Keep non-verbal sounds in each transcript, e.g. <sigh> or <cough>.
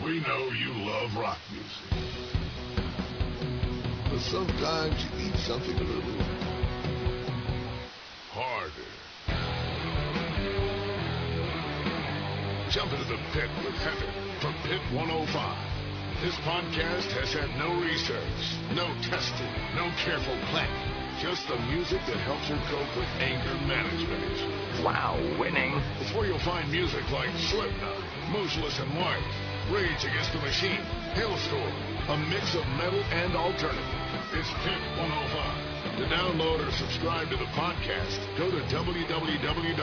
We know you love rock music. But sometimes you need something a little harder. Jump into the pit with Heather from Pit 105. This podcast has had no research, no testing, no careful planning. Just the music that helps her cope with anger management issues. Wow, winning. It's where you'll find music like Slipknot, Motionless in White, Rage Against the Machine, Halestorm, a mix of metal and alternative. It's Pit 105. To download or subscribe to the podcast, go to www.kzck.com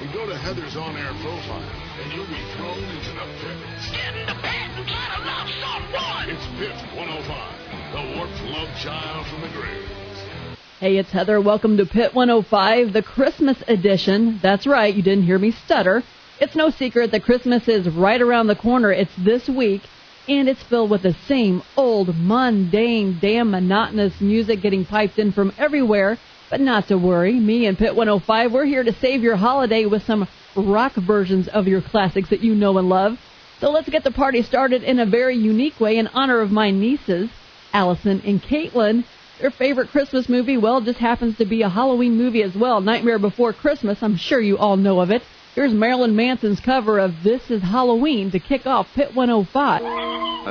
and go to Heather's on-air profile, and you'll be thrown into the pit. Get in the pit and try to love someone! It's Pit 105, the warped love child from the grave. Hey, it's Heather. Welcome to Pit 105, the Christmas edition. That's right, you didn't hear me stutter. It's no secret that Christmas is right around the corner. It's this week, and it's filled with the same old, mundane, damn monotonous music getting piped in from everywhere. But not to worry, me and Pit 105, we're here to save your holiday with some rock versions of your classics that you know and love. So let's get the party started in a very unique way in honor of my nieces, Allison and Caitlin. Their favorite Christmas movie, well, just happens to be a Halloween movie as well, Nightmare Before Christmas. I'm sure you all know of it. Here's Marilyn Manson's cover of This is Halloween to kick off Pit 105.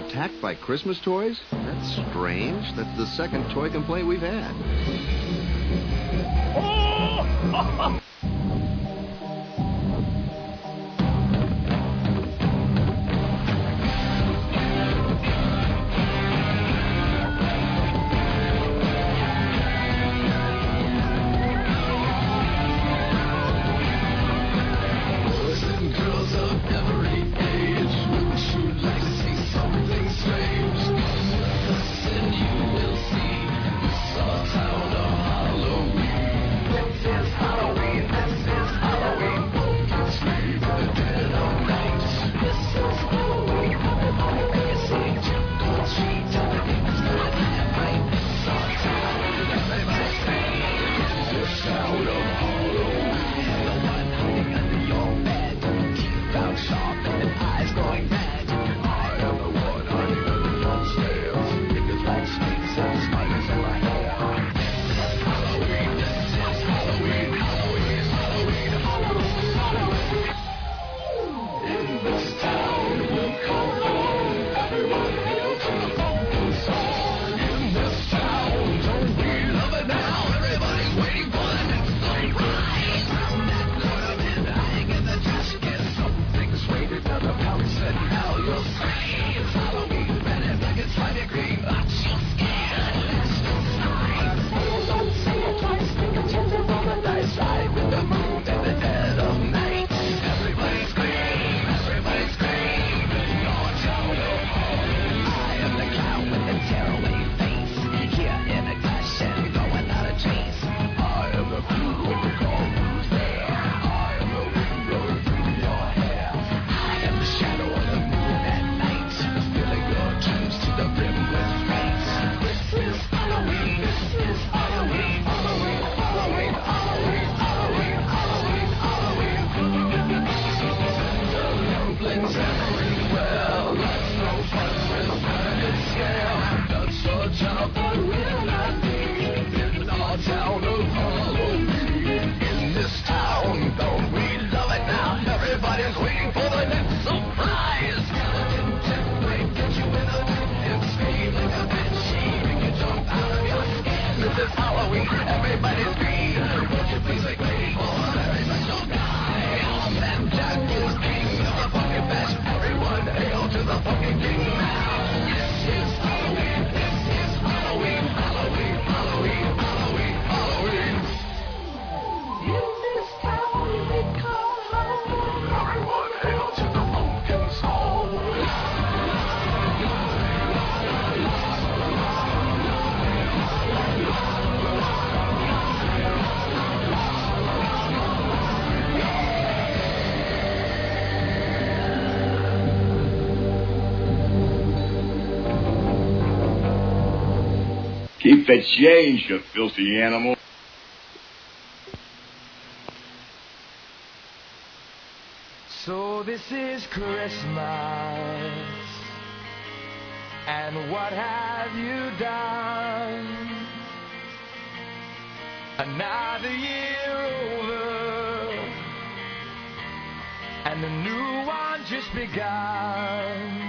Attacked by Christmas toys? That's strange. That's the second toy complaint we've had. <laughs> keep it changed, you filthy animal. So this is Christmas, and what have you done? Another year over, and a new one just begun.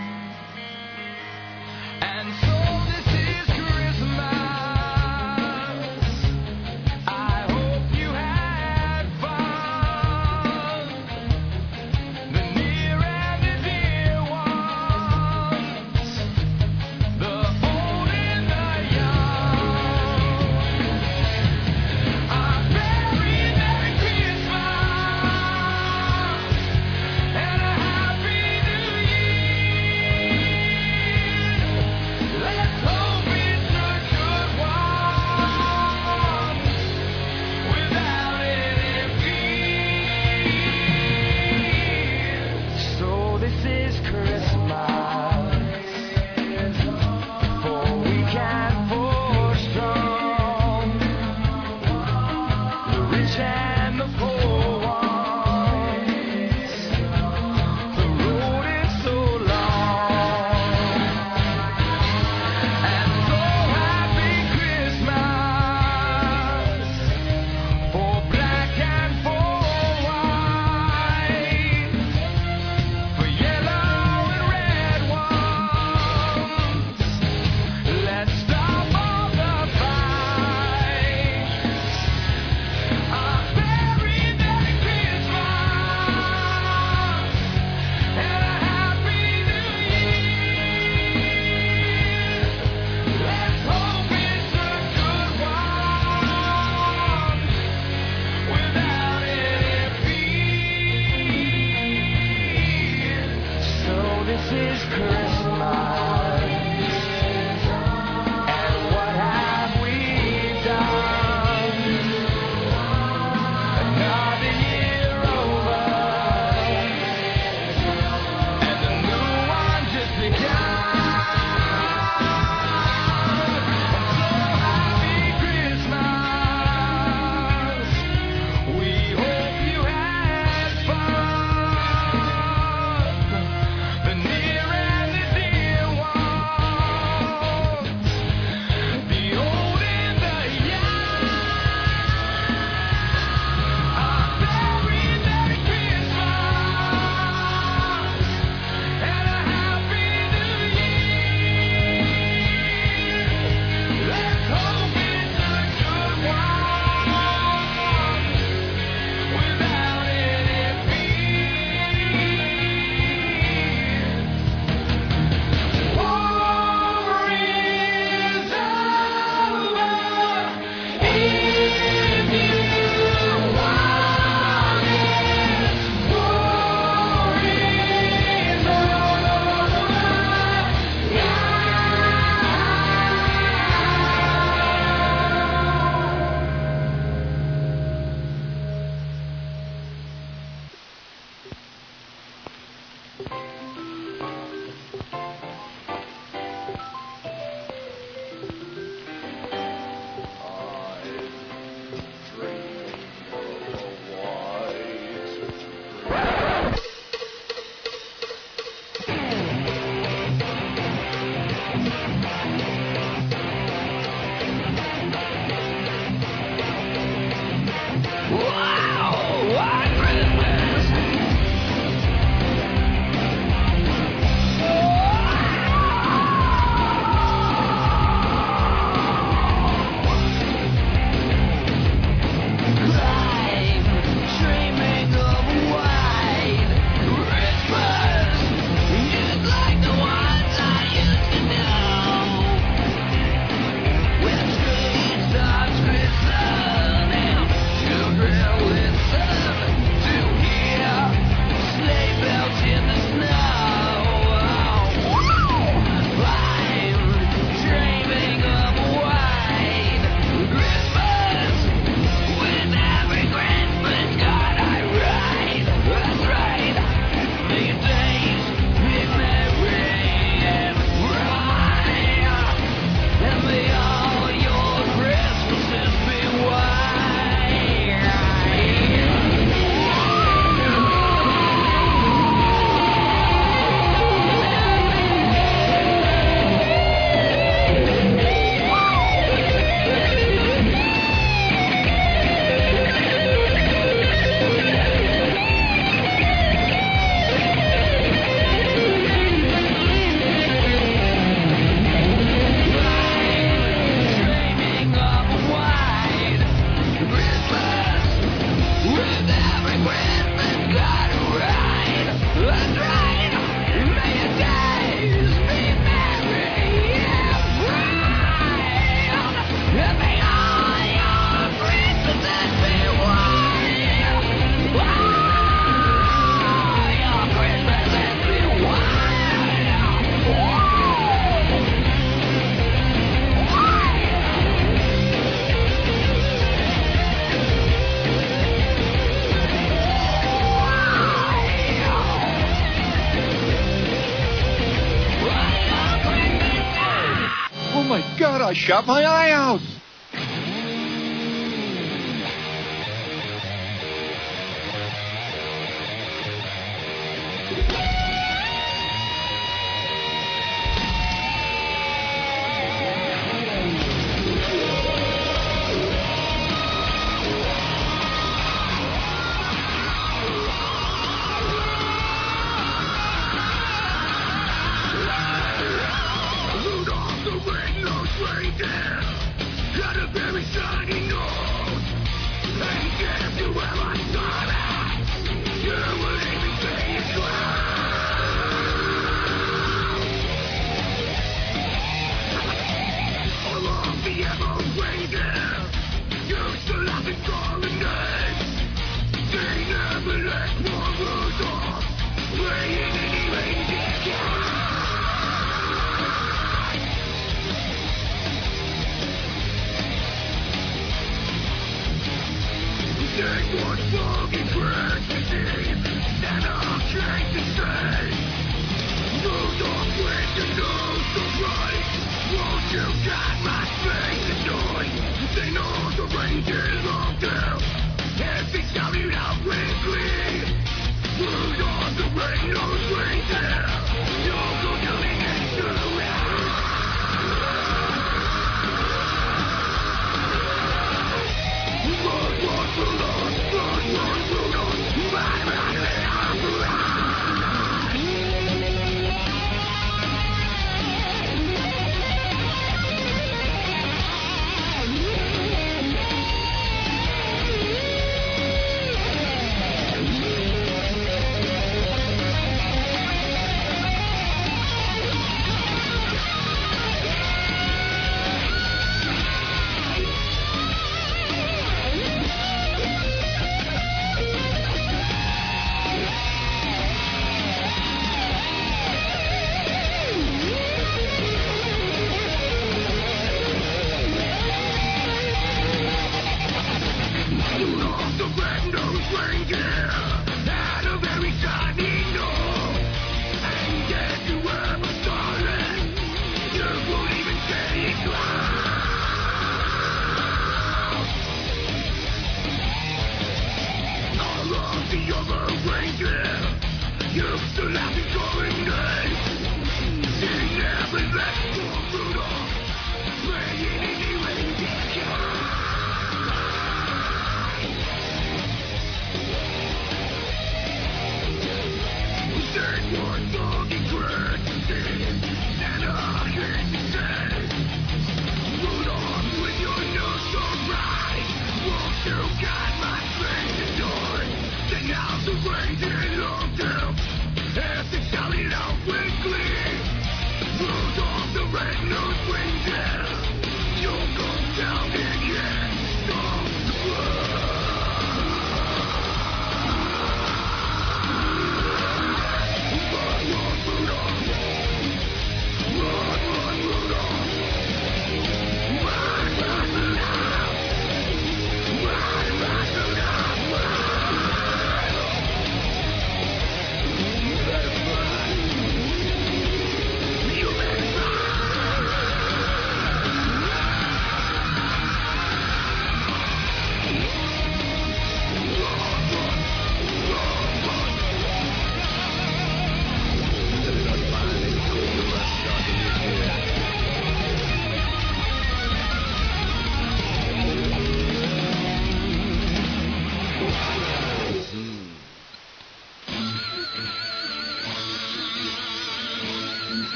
My god, I shot my eye out!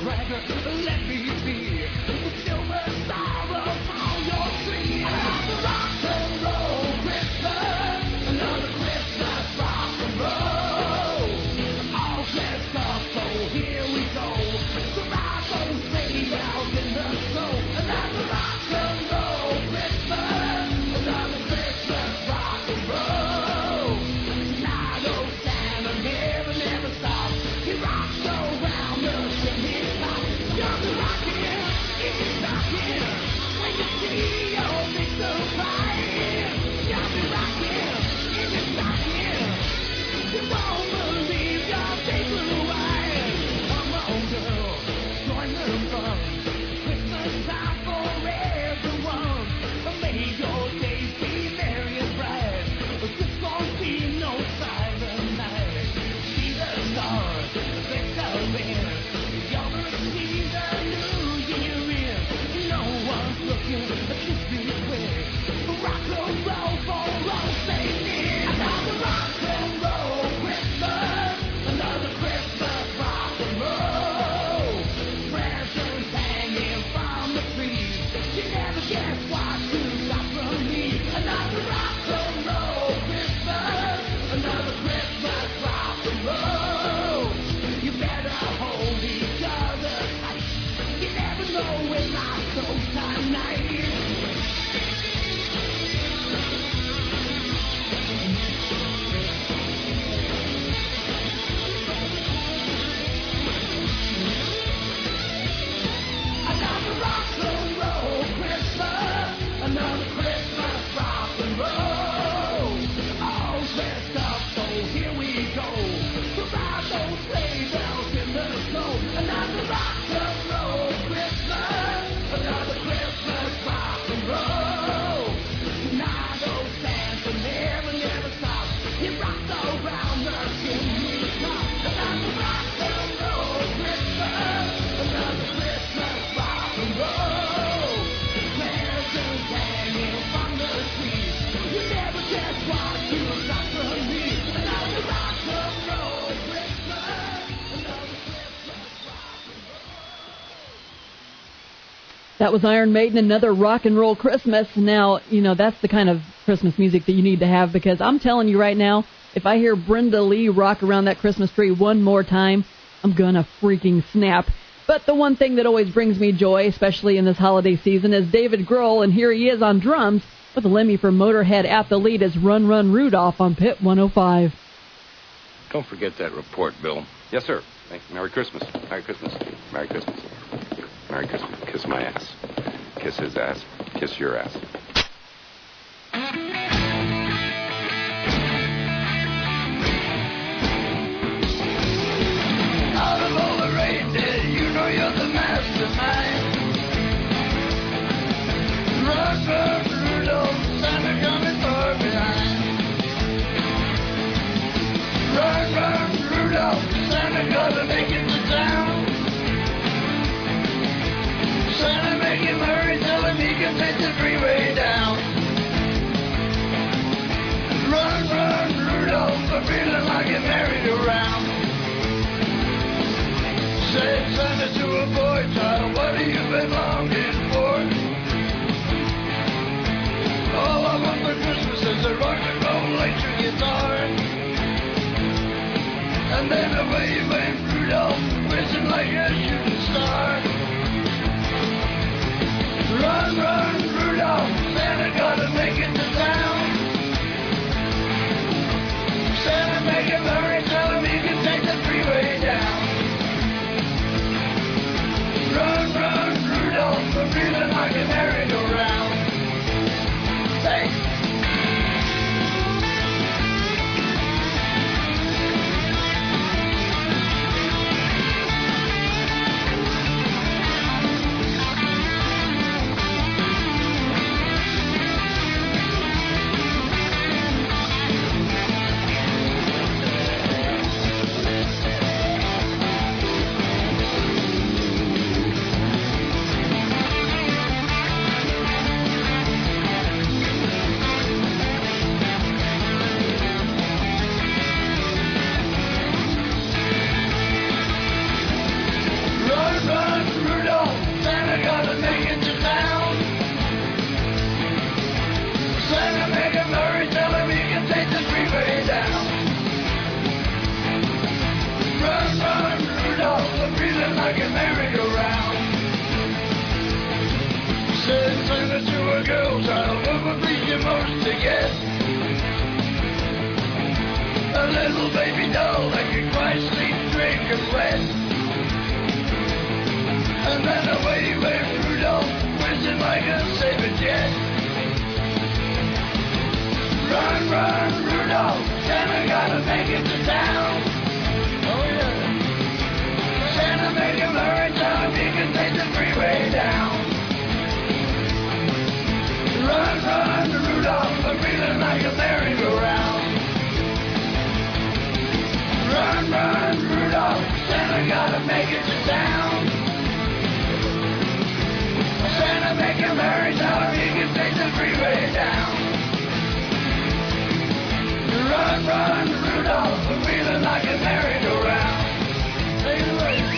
Bragger That was Iron Maiden, another rock and roll Christmas. Now, you know, that's the kind of Christmas music that you need to have because I'm telling you right now, if I hear Brenda Lee rock around that Christmas tree one more time, I'm gonna freaking snap. But the one thing that always brings me joy, especially in this holiday season, is David Grohl, and here he is on drums with Lemmy from Motorhead at the lead as Run Run Rudolph on Pit 105. Don't forget that report, Bill. Yes, sir. Thank you. Merry Christmas. Merry Christmas. Merry Christmas. Merry Christmas. Kiss my ass. Kiss his ass. Kiss your ass. You know you're the mastermind. Rudolph, Santa coming far behind. Run, Rudolph, Santa gotta make it Santa make him hurry, tell he can take the freeway down. Run, run, Rudolph, I'm feeling like a merry-go-round. Said Santa to a boy child, what have you been longing for? All I want for Christmas is a guitar. And then away went Rudolph, whizzing like a shooting star. little baby doll that can cry, sleep, drink, and rest. And then away went Rudolph, whizzing like a saber jet. Run, run, Rudolph, Santa gotta make it to town. Oh yeah. Santa make him hurry down, he can take the freeway down. Run, run, Rudolph, I'm feeling like a merry-go-round. Run, run, Rudolph, Santa gotta make it to town. Santa make him hurry, tell he can take the freeway down. Run, run, Rudolph, I'm feeling like a merry-go-round. Take it away.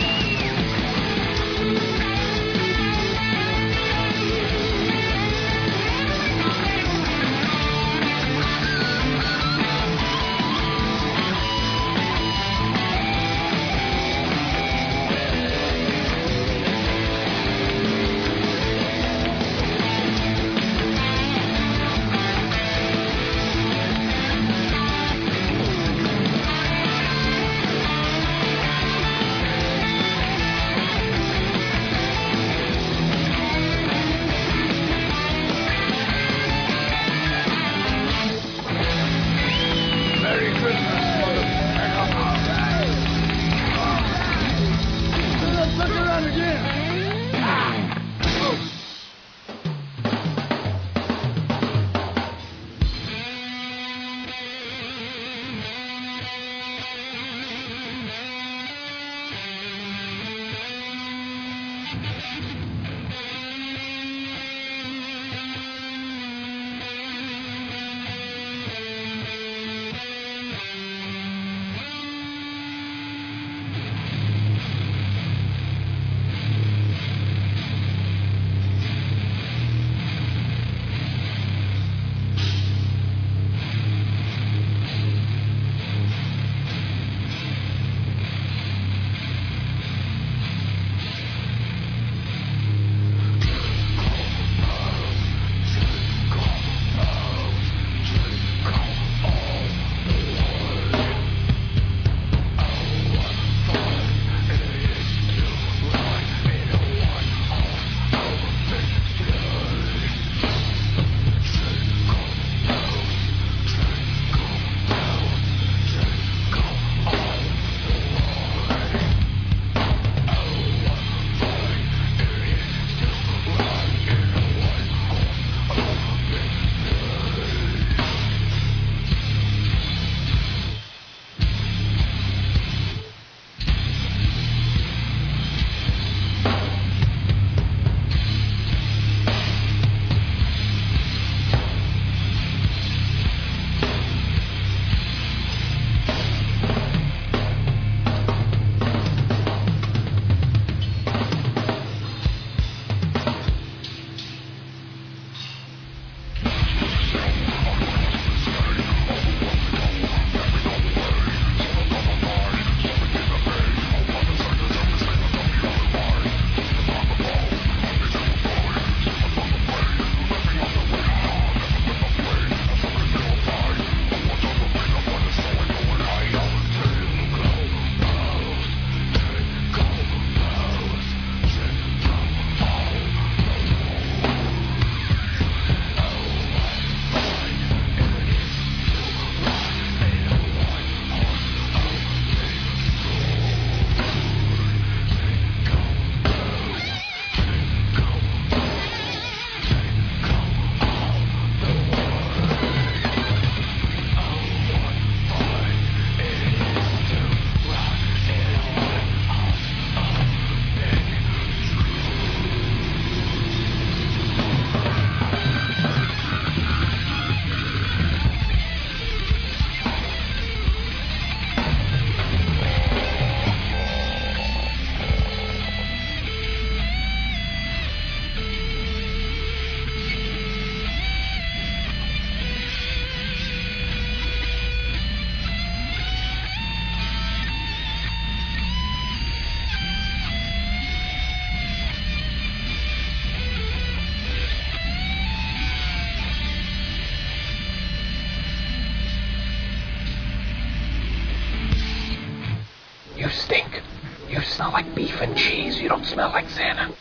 And cheese. You don't smell like Santa.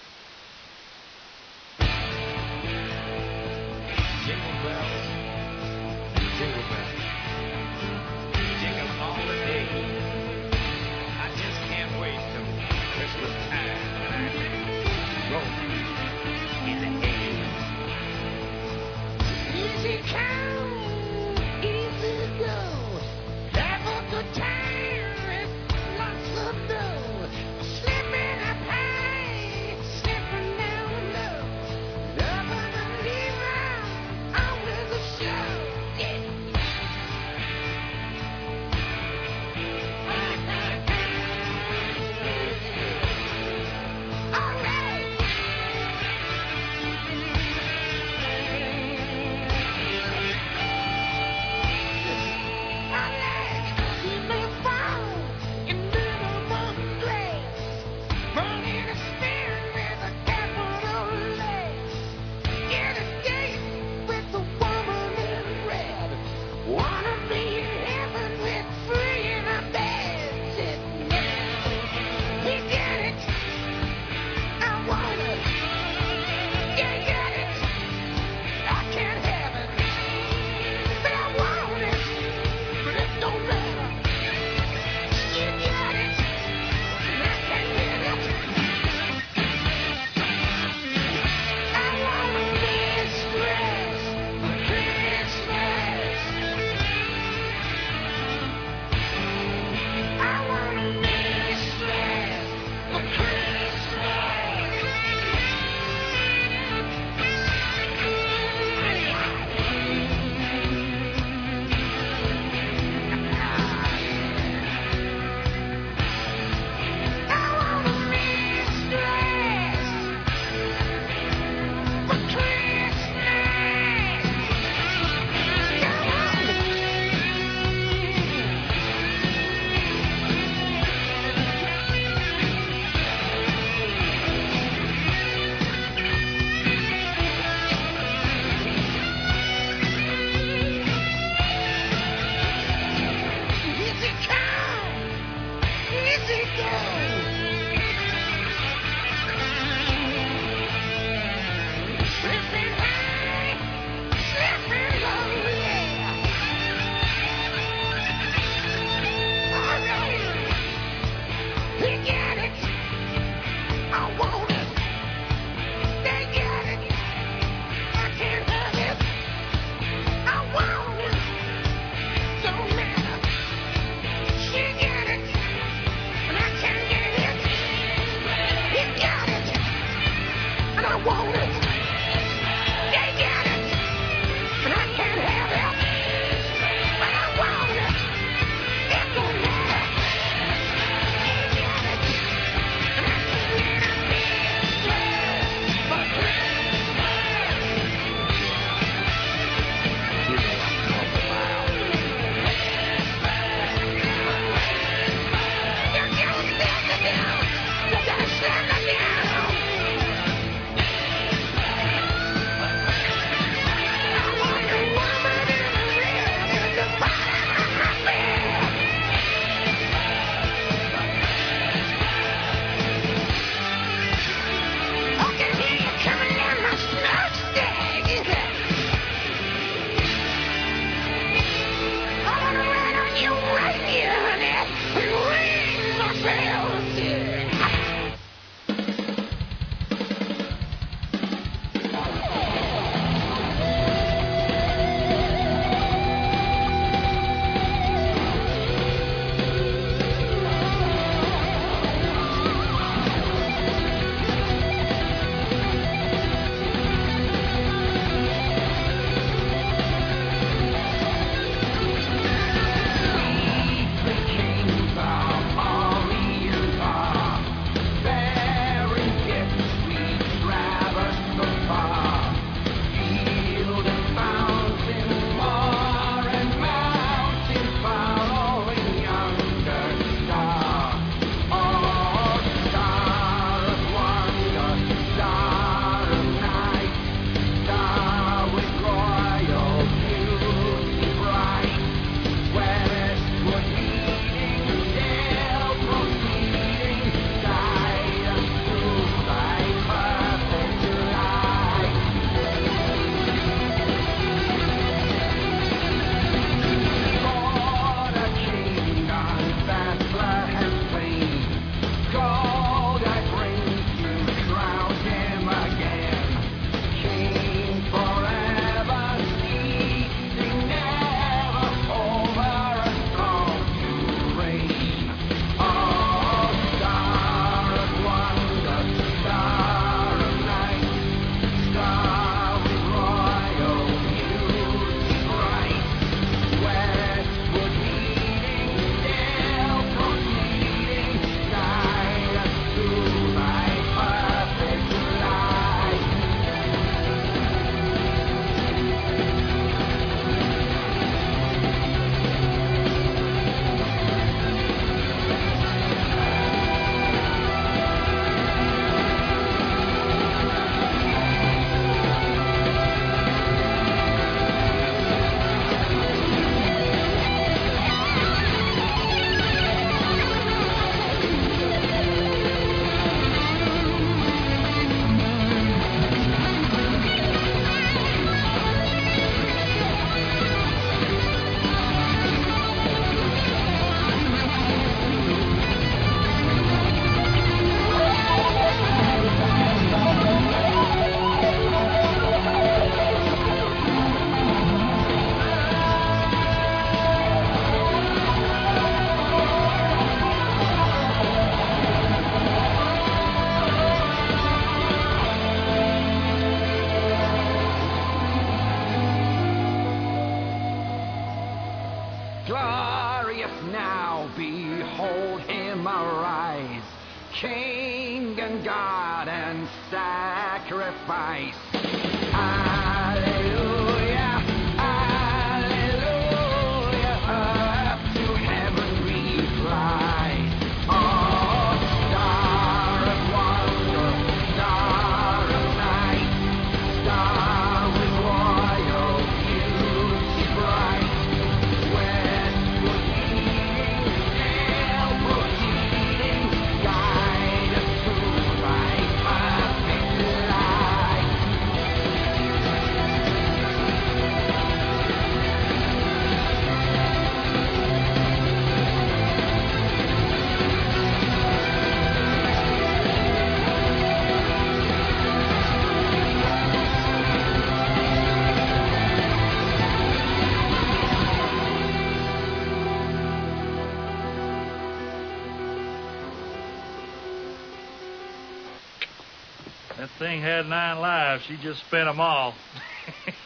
Had nine lives. She just spent them all.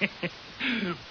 <laughs>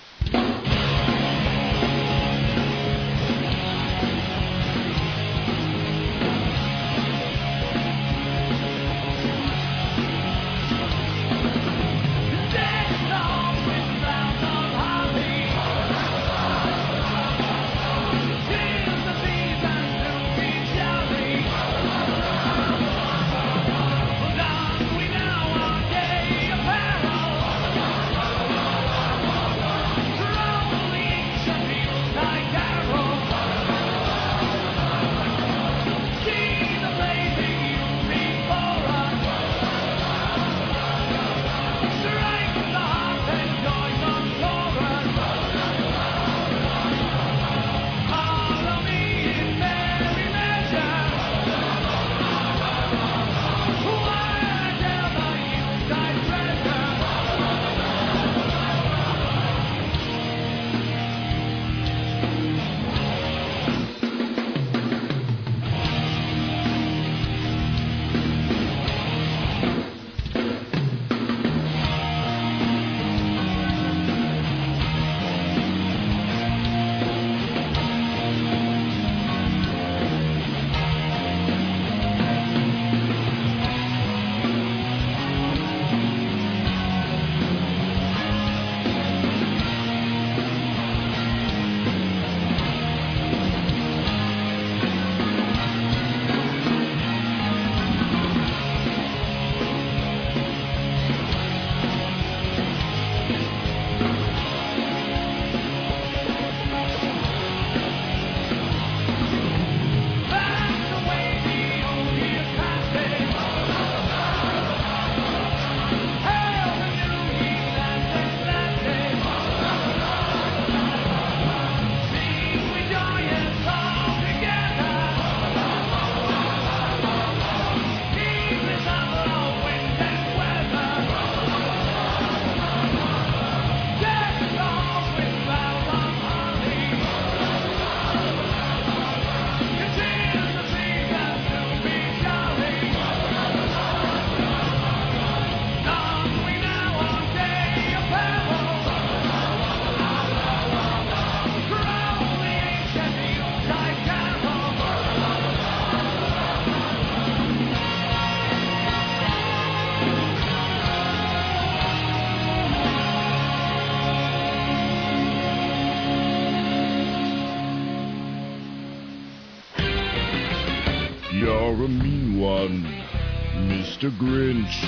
Mr. Grinch.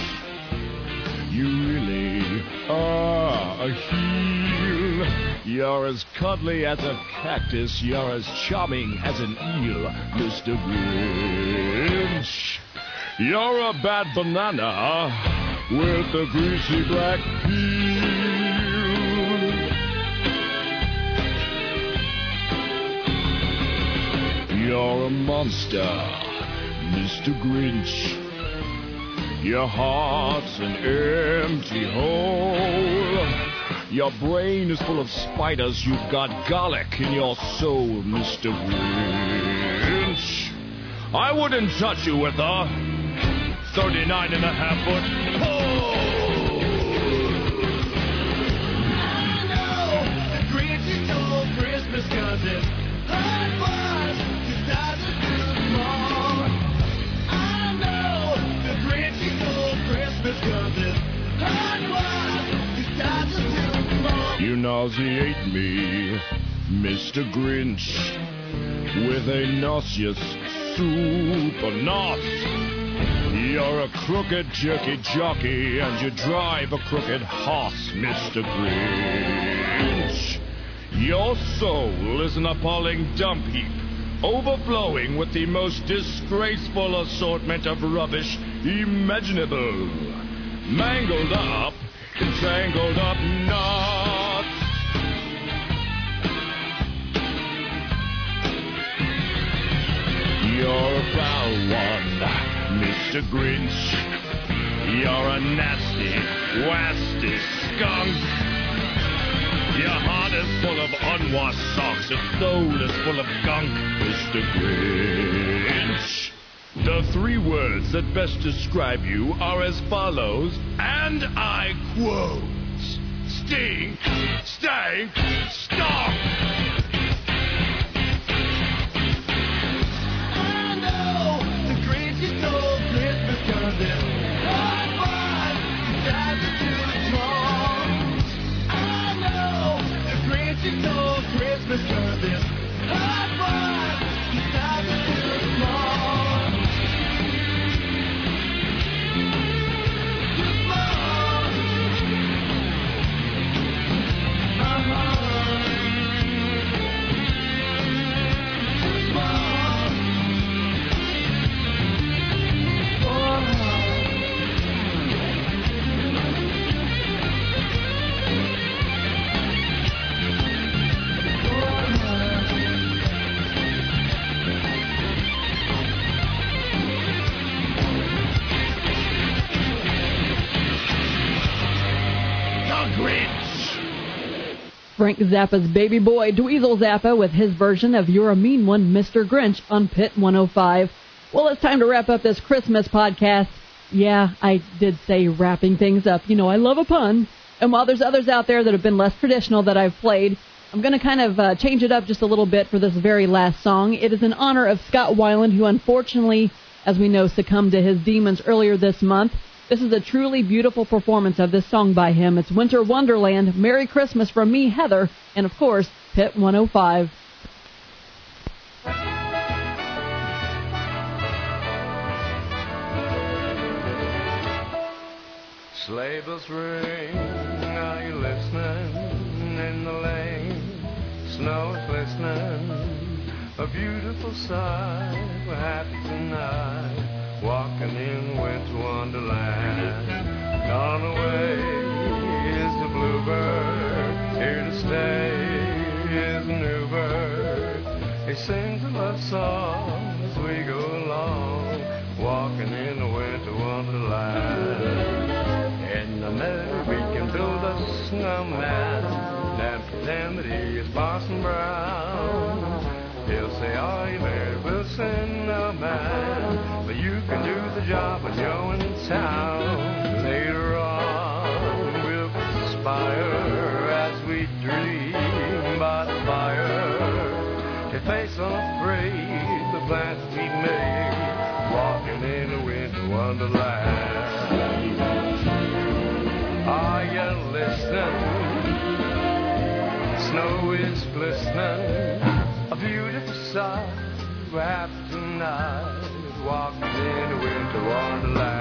You really are a heel. You're as cuddly as a cactus. You're as charming as an eel, Mr. Grinch. You're a bad banana with a greasy black peel. You're a monster, Mr. Grinch. Your heart's an empty hole. Your brain is full of spiders. You've got garlic in your soul, Mr. Grinch. I wouldn't touch you with a 39 and a half foot pole. The Grinch stole Christmas nauseate me, Mr. Grinch, with a nauseous soup of nos. You're a crooked jerky jockey, and you drive a crooked horse, Mr. Grinch. Your soul is an appalling dump heap, overflowing with the most disgraceful assortment of rubbish imaginable. Mangled up, tangled up knots. You're a foul one, Mr. Grinch. You're a nasty, wasty skunk. Your heart is full of unwashed socks. Your soul is full of gunk, Mr. Grinch. The three words that best describe you are as follows, and I quote Stink, stank, stunk. Frank Zappa's baby boy, Dweezil Zappa, with his version of You're a Mean One, Mr. Grinch, on Pit 105. Well, it's time to wrap up this Christmas podcast. Yeah, I did say wrapping things up. You know, I love a pun. And while there's others out there that have been less traditional that I've played, I'm going to kind of uh, change it up just a little bit for this very last song. It is in honor of Scott Weiland, who unfortunately, as we know, succumbed to his demons earlier this month. This is a truly beautiful performance of this song by him. It's Winter Wonderland, Merry Christmas from me, Heather, and of course, Pit 105. Sleigh bells ring, are you listening? In the lane, snow is glistening, a beautiful sight. We're happy tonight, walking in winter wonderland. Gone away is the bluebird, here to stay is the new bird. He sings a love song as we go along, walking in the winter wonderland. In the meadow we can build a snowman and pretend that he is Parson Brown. He'll say, Are you married? We'll town. Later on, we'll conspire as we dream by the fire to face unafraid the plans we made, walking in a winter wonderland. Are you listening? Snow is glistening, a beautiful sight. We're tonight, walking in a winter wonderland.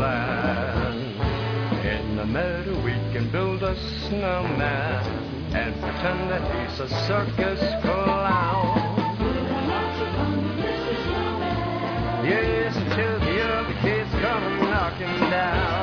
Wonderland. In the meadow we can build a snowman and pretend that he's a circus clown. Yes, until the other kids come knocking down.